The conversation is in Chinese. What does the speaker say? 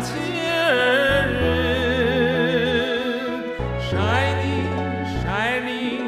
今日，晒你晒你。